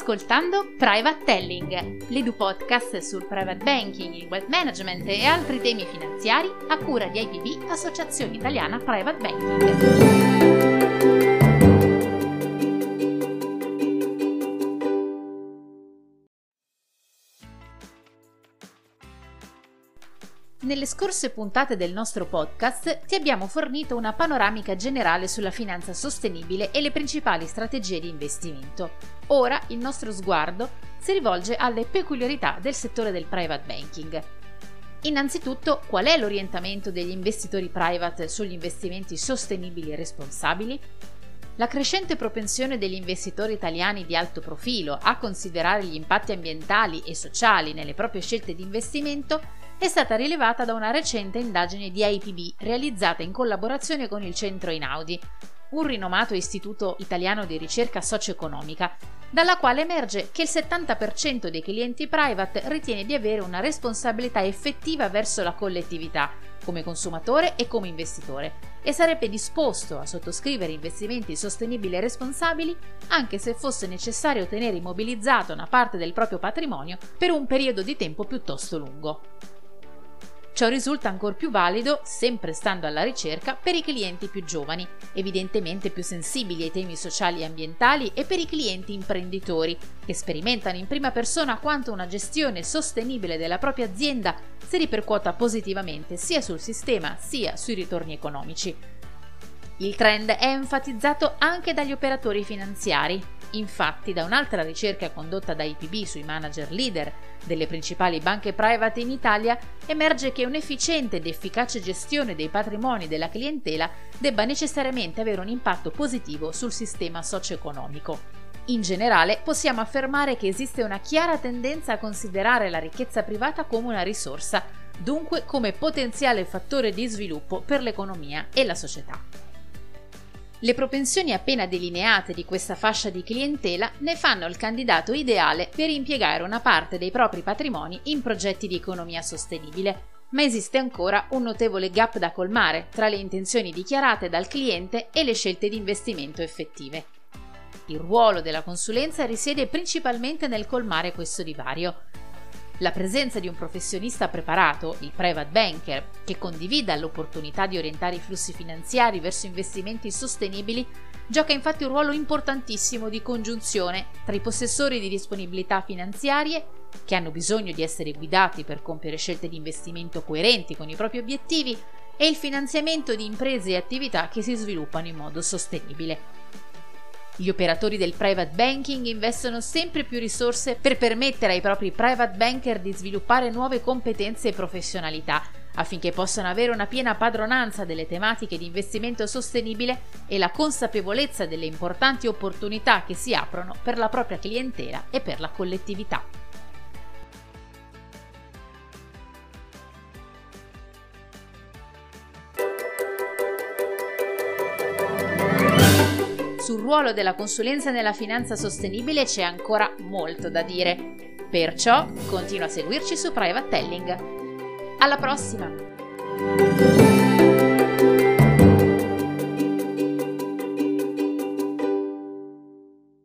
ascoltando Private Telling, l'edu podcast sul private banking, il wealth management e altri temi finanziari a cura di IPB, Associazione Italiana Private Banking. Nelle scorse puntate del nostro podcast ti abbiamo fornito una panoramica generale sulla finanza sostenibile e le principali strategie di investimento. Ora il nostro sguardo si rivolge alle peculiarità del settore del private banking. Innanzitutto, qual è l'orientamento degli investitori private sugli investimenti sostenibili e responsabili? La crescente propensione degli investitori italiani di alto profilo a considerare gli impatti ambientali e sociali nelle proprie scelte di investimento è stata rilevata da una recente indagine di IPB realizzata in collaborazione con il Centro Inaudi, un rinomato istituto italiano di ricerca socio-economica, dalla quale emerge che il 70% dei clienti private ritiene di avere una responsabilità effettiva verso la collettività, come consumatore e come investitore, e sarebbe disposto a sottoscrivere investimenti sostenibili e responsabili anche se fosse necessario tenere immobilizzato una parte del proprio patrimonio per un periodo di tempo piuttosto lungo. Ciò risulta ancora più valido, sempre stando alla ricerca, per i clienti più giovani, evidentemente più sensibili ai temi sociali e ambientali e per i clienti imprenditori, che sperimentano in prima persona quanto una gestione sostenibile della propria azienda si ripercuota positivamente sia sul sistema sia sui ritorni economici. Il trend è enfatizzato anche dagli operatori finanziari, Infatti, da un'altra ricerca condotta da IPB sui manager leader delle principali banche private in Italia, emerge che un'efficiente ed efficace gestione dei patrimoni della clientela debba necessariamente avere un impatto positivo sul sistema socio-economico. In generale, possiamo affermare che esiste una chiara tendenza a considerare la ricchezza privata come una risorsa, dunque come potenziale fattore di sviluppo per l'economia e la società. Le propensioni appena delineate di questa fascia di clientela ne fanno il candidato ideale per impiegare una parte dei propri patrimoni in progetti di economia sostenibile, ma esiste ancora un notevole gap da colmare tra le intenzioni dichiarate dal cliente e le scelte di investimento effettive. Il ruolo della consulenza risiede principalmente nel colmare questo divario, la presenza di un professionista preparato, il private banker, che condivida l'opportunità di orientare i flussi finanziari verso investimenti sostenibili, gioca infatti un ruolo importantissimo di congiunzione tra i possessori di disponibilità finanziarie, che hanno bisogno di essere guidati per compiere scelte di investimento coerenti con i propri obiettivi, e il finanziamento di imprese e attività che si sviluppano in modo sostenibile. Gli operatori del private banking investono sempre più risorse per permettere ai propri private banker di sviluppare nuove competenze e professionalità affinché possano avere una piena padronanza delle tematiche di investimento sostenibile e la consapevolezza delle importanti opportunità che si aprono per la propria clientela e per la collettività. Sul ruolo della consulenza nella finanza sostenibile c'è ancora molto da dire. Perciò continua a seguirci su Private Telling. Alla prossima!